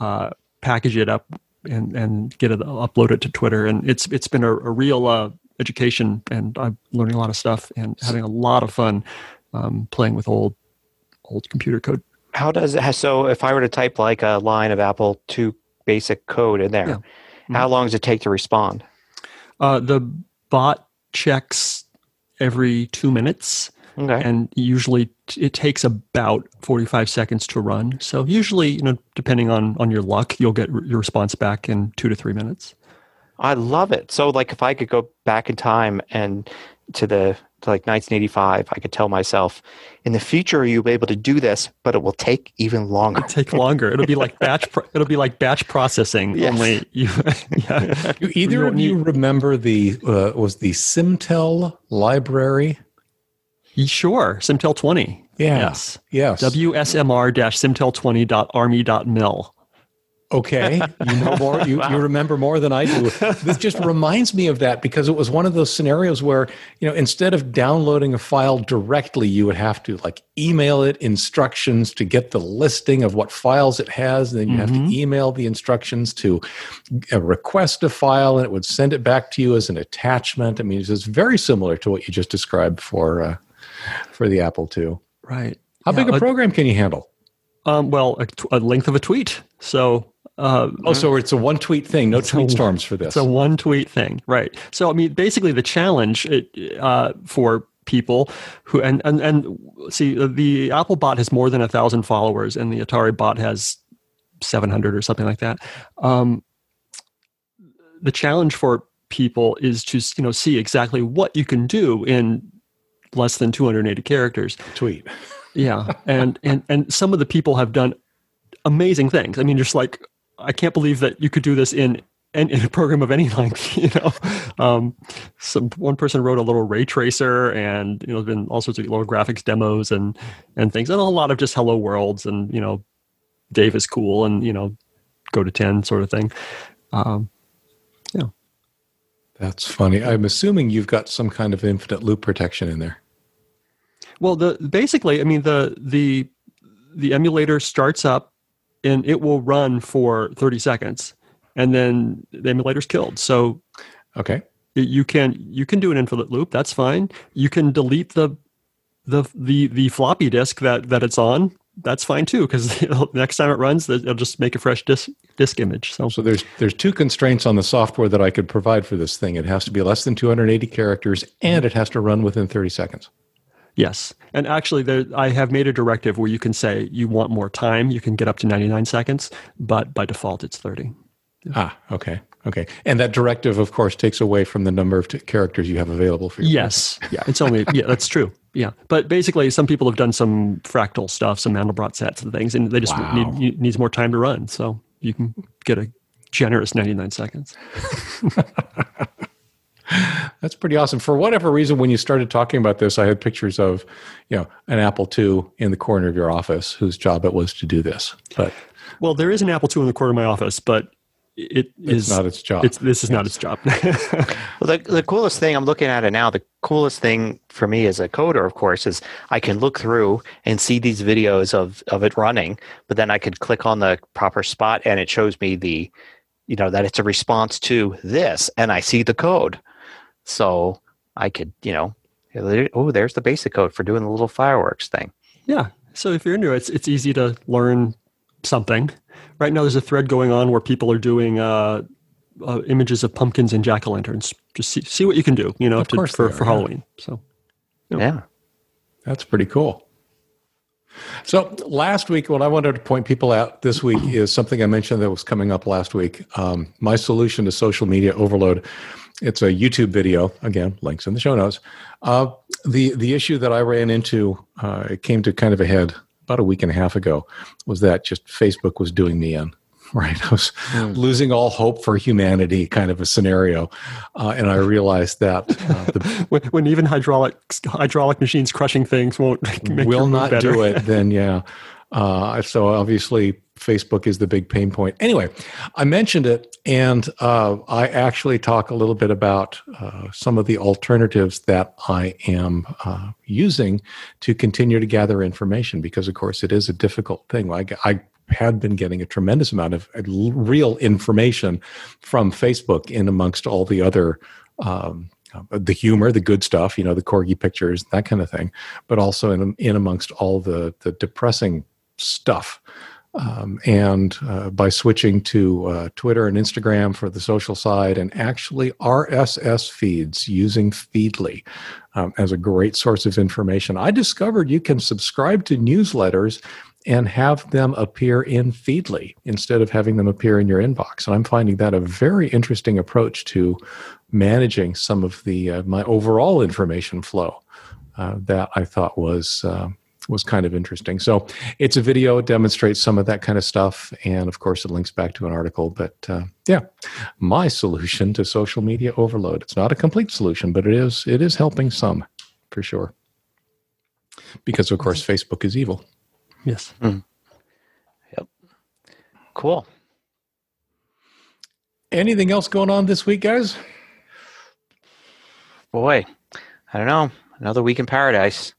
uh, package it up, and and get it upload it to Twitter. And it's it's been a, a real uh, education, and I'm learning a lot of stuff and having a lot of fun um, playing with old old computer code. How does it? So if I were to type like a line of Apple II basic code in there, Yeah. how long does it take to respond? Uh, the bot checks every two minutes, Okay. and usually it takes about 45 seconds to run. So usually, you know, depending on on your luck, you'll get your response back in two to three minutes. I love it. So like if I could go back in time and to the to like 1985, I could tell myself, in the future you'll be able to do this, but it will take even longer. Take longer. It'll be like batch. Pro- it'll be like batch processing. Yes. Only you. yeah. Do either You of you remember the uh, was the Simtel library? Sure. Simtel 20. Yeah. Yes. Yes. WSMR-simtel20.army.mil. Okay, you know more. You, wow. you remember more than I do. This just reminds me of that because it was one of those scenarios where you know instead of downloading a file directly, you would have to like email it instructions to get the listing of what files it has, and then you mm-hmm. have to mm-hmm. email the instructions to uh, request a file, and it would send it back to you as an attachment. I mean, it's very similar to what you just described for uh, for the Apple II. Right. How yeah, big a program can you handle? Um, well, a, t- a length of a tweet. So uh, oh, so it's a one tweet thing, no tweet storms for this. It's a one tweet thing, right? So, I mean, basically, the challenge uh, for people who and and and see the Apple bot has more than a thousand followers, and the Atari bot has seven hundred or something like that. Um, the challenge for people is to you know see exactly what you can do in less than 280 characters. Tweet. Yeah, and and and some of the people have done amazing things. I mean, just like I can't believe that you could do this in in, in a program of any length. You know, um, some one person wrote a little ray tracer, and you know, there's been all sorts of little graphics demos and and things, and a lot of just hello worlds, and you know, Dave is cool, and you know, go to ten sort of thing. Um, yeah, that's funny. I'm assuming you've got some kind of infinite loop protection in there. Well, the basically, I mean the the the emulator starts up and it will run for 30 seconds and then the emulator's killed. So okay. you can you can do an infinite loop that's fine. You can delete the the the, the floppy disk that that it's on that's fine too because next time it runs it'll just make a fresh disk disk image so. So there's there's two constraints on the software that i could provide for this thing. It has to be less than 280 characters and it has to run within 30 seconds Yes. And actually, there, I have made a directive where you can say you want more time. You can get up to 99 seconds, but by default, it's 30. Ah, okay. Okay. And that directive, of course, takes away from the number of t- characters you have available for you. Yes. yeah. It's only, yeah, that's true. Yeah. But basically, some people have done some fractal stuff, some Mandelbrot sets and things, and they just wow. need, needs more time to run. So you can get a generous 99 seconds. That's pretty awesome. For whatever reason, when you started talking about this, I had pictures of, you know, an Apple II in the corner of your office whose job it was to do this. But well, there is an Apple II in the corner of my office, but it it's is not its job. It's, this is yes. not its job. well, the, the coolest thing I'm looking at it now, the coolest thing for me as a coder, of course, is I can look through and see these videos of, of it running, but then I could click on the proper spot and it shows me the, you know, that it's a response to this and I see the code. So I could, you know, oh, there's the basic code for doing the little fireworks thing. Yeah. So if you're into it, it's, it's easy to learn something. Right now, there's a thread going on where people are doing uh, uh, images of pumpkins and jack o' lanterns. Just see, see what you can do, you know, to, for, are, for yeah. Halloween. So, you know. yeah. That's pretty cool. So last week, what I wanted to point people out this week is something I mentioned that was coming up last week. Um, my solution to social media overload. It's a YouTube video. Again, links in the show notes. Uh, the the issue that I ran into, uh, it came to kind of a head about a week and a half ago, was that just Facebook was doing me in. Right, I was mm. losing all hope for humanity, kind of a scenario, uh, and I realized that uh, the, when, when, even hydraulic hydraulic machines crushing things won't will not better. do it, then yeah. Uh, so obviously, Facebook is the big pain point. Anyway, I mentioned it, and uh, I actually talk a little bit about uh, some of the alternatives that I am uh, using to continue to gather information because, of course, it is a difficult thing. I, I had been getting a tremendous amount of uh, real information from Facebook in amongst all the other. Um, the humor, the good stuff, you know, the corgi pictures, that kind of thing, but also in in amongst all the the depressing stuff um, and uh, by switching to uh, Twitter and Instagram for the social side, and actually RSS feeds using Feedly um, as a great source of information, I discovered you can subscribe to newsletters and have them appear in Feedly instead of having them appear in your inbox. And I'm finding that a very interesting approach to managing some of the uh, my overall information flow uh, that I thought was uh, was kind of interesting. So it's a video, it demonstrates some of that kind of stuff. And of course, it links back to an article. But uh, yeah, my solution to social media overload. It's not a complete solution, but it is it is helping some for sure. Because of course, Facebook is evil. Yes. Mm. Yep. Cool. Anything else going on this week, guys? Boy, I don't know. Another week in paradise.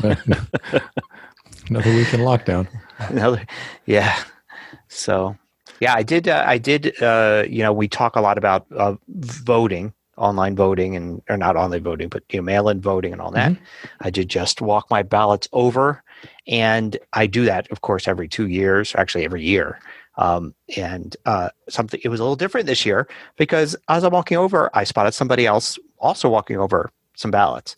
Another week in lockdown. Another, yeah. So, yeah, I did. Uh, I did. Uh, you know, we talk a lot about uh, voting, online voting, and or not online voting, but you know, mail-in voting and all that. I did just walk my ballots over, and I do that, of course, every two years, actually every year. Um, and uh, something it was a little different this year because as I'm walking over, I spotted somebody else also walking over some ballots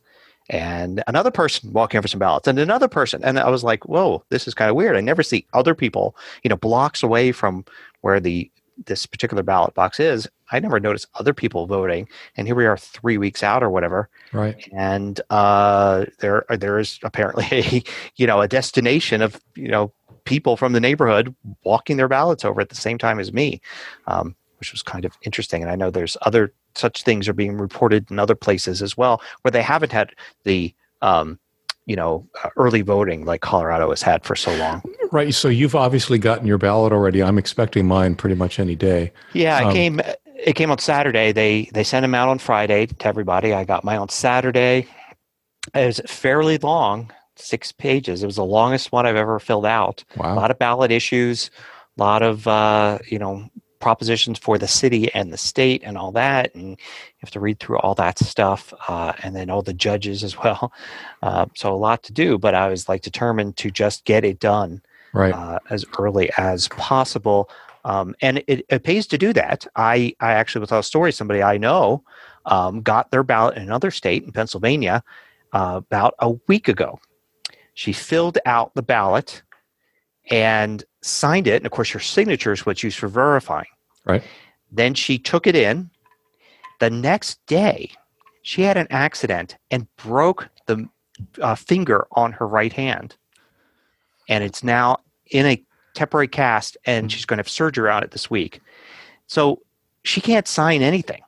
and another person walking over some ballots and another person and i was like whoa this is kind of weird i never see other people you know blocks away from where the this particular ballot box is i never noticed other people voting and here we are three weeks out or whatever Right. and uh, there there is apparently a you know a destination of you know people from the neighborhood walking their ballots over at the same time as me, um, which was kind of interesting. And I know there's other such things are being reported in other places as well where they haven't had the um, you know uh, early voting like Colorado has had for so long. Right. So you've obviously gotten your ballot already. I'm expecting mine pretty much any day. Yeah, it Um, came. It came on Saturday. They they sent them out on Friday to everybody. I got mine on Saturday. It was fairly long, six pages. It was the longest one I've ever filled out. A Wow. lot of ballot issues, a lot of uh, you know propositions for the city and the state and all that, and you have to read through all that stuff, uh, and then all the judges as well. Uh, so a lot to do, but I was like determined to just get it done Right. uh, as early as possible. Um, and it, it pays to do that. I, I actually, with a story, somebody I know um, got their ballot in another state in Pennsylvania uh, about a week ago. She filled out the ballot and signed it. And of course, your signature is what's used for verifying. Right. Then she took it in. The next day, she had an accident and broke the uh, finger on her right hand. And it's now in a temporary cast, and she's going to have surgery on it this week. So she can't sign anything.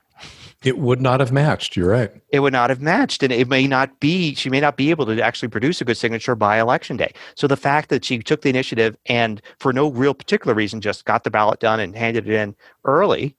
It would not have matched. You're right. It would not have matched, and it may not be. She may not be able to actually produce a good signature by election day. So the fact that she took the initiative and, for no real particular reason, just got the ballot done and handed it in early,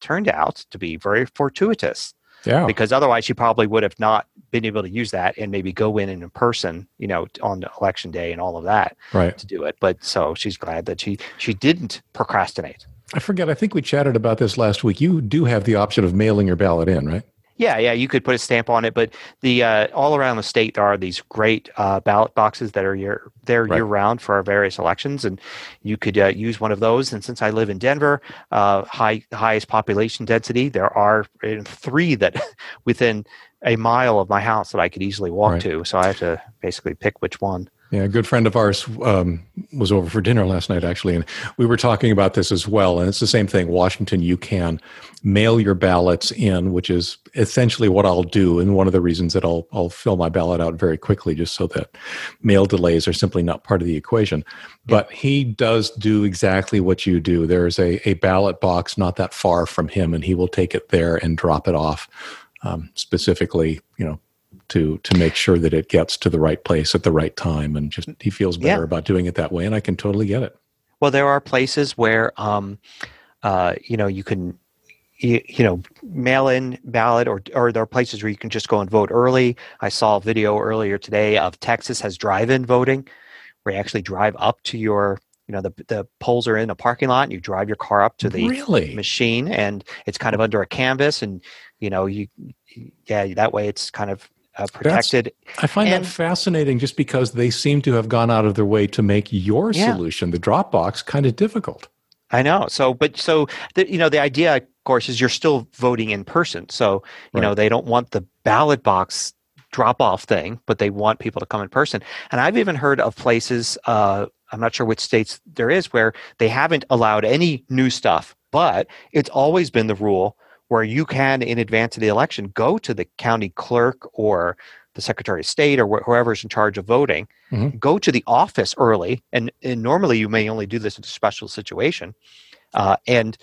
turned out to be very fortuitous Yeah. because otherwise she probably would have not been able to use that and maybe go in in person, you know, on election day and all of that Right. to do it. But so she's glad that she she didn't procrastinate. I forget. I think we chatted about this last week. You do have the option of mailing your ballot in, right? Yeah, yeah, you could put a stamp on it, but the uh, all around the state there are these great uh, ballot boxes that are year they're Right. year round for our various elections, and you could uh, use one of those. And since I live in Denver, uh, high highest population density, there are uh, three that within a mile of my house that I could easily walk Right. to. So I have to basically pick which one. Yeah, a good friend of ours um, was over for dinner last night, actually, and we were talking about this as well. And it's the same thing. Washington, you can mail your ballots in, which is essentially what I'll do, and one of the reasons that I'll I'll fill my ballot out very quickly, just so that mail delays are simply not part of the equation. But he does do exactly what you do. There's a a ballot box not that far from him, and he will take it there and drop it off, um, specifically, you know, to to make sure that it gets to the right place at the right time and just he feels better Yeah. about doing it that way and i can totally get it Well, there are places where, um, uh, you know, you can, you, you know, mail in ballot, or or there are places where you can just go and vote early. I saw a video earlier today of Texas has drive-in voting, where you actually drive up to your, you know, the the polls are in a parking lot, and you drive your car up to the really machine, and it's kind of under a canvas, and you know, you, yeah, that way it's kind of uh, protected. i find and- that fascinating just because they seem to have gone out of their way to make your Yeah. solution the dropbox kind of difficult I know. So, but so the, you know, the idea, of course, is you're still voting in person. So, you know, they don't want the ballot box drop off thing, but they want people to come in person. And I've even heard of places. Uh, I'm not sure which states there is where they haven't allowed any new stuff, but it's always been the rule where you can, in advance of the election, go to the county clerk or the secretary of state or wh- whoever's in charge of voting Mhm. go to the office early and, and normally you may only do this in a special situation uh, and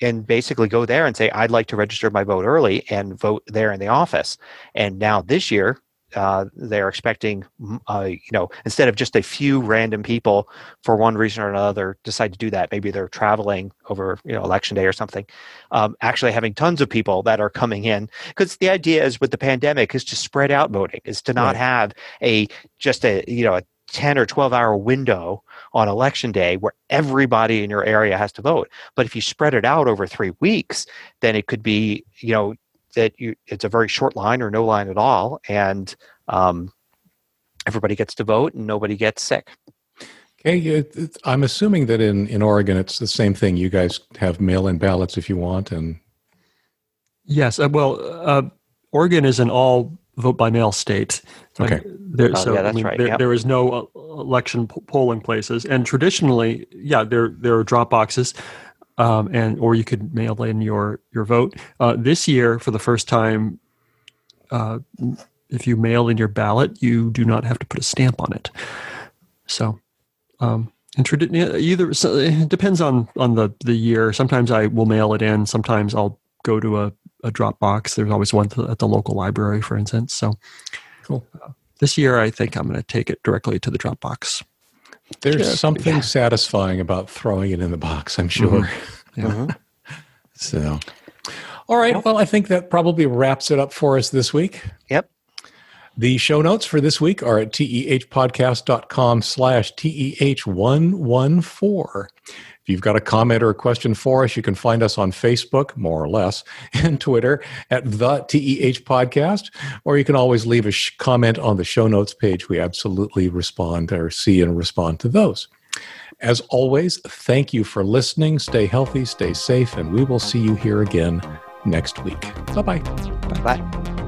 and basically go there and say i'd like to register my vote early and vote there in the office and now this year uh, they're expecting, uh, you know, instead of just a few random people for one reason or another decide to do that, maybe they're traveling over, you know, election day or something. Um, actually, having tons of people that are coming in, because the idea is with the pandemic is to spread out voting, is to not right. have a just a you know a 10 or 12 hour window on election day where everybody in your area has to vote. But if you spread it out over three weeks, then it could be, you know, that you it's a very short line or no line at all, and um, everybody gets to vote and nobody gets sick. Okay, I'm assuming that in in Oregon it's the same thing. You guys have mail-in ballots if you want, and yes, uh, well, uh, Oregon is an all vote by mail state. Okay, there, oh, so yeah, that's I mean, right. There, yep. there is no uh, election polling places, and traditionally, yeah, there there are drop boxes um, and or you could mail in your your vote. Uh, this year, for the first time, uh, if you mail in your ballot, you do not have to put a stamp on it. So, um, either so it depends on on the the year. Sometimes I will mail it in. Sometimes I'll go to a, a drop box. There's always one at the local library, for instance. So, cool. Uh, this year, I think I'm going to take it directly to the drop box. There's yeah. something yeah. satisfying about throwing it in the box, I'm sure. Mm-hmm. Yeah. Mm-hmm. So, all right. Well, I think that probably wraps it up for us this week. Yep. The show notes for this week are at tehpodcast.com slash teh114. If you've got a comment or a question for us, you can find us on Facebook, more or less, and Twitter at the TEH Podcast, or you can always leave a sh- comment on the show notes page. We absolutely respond or see and respond to those. As always, thank you for listening. Stay healthy, stay safe, and we will see you here again next week. Bye-bye. Bye bye.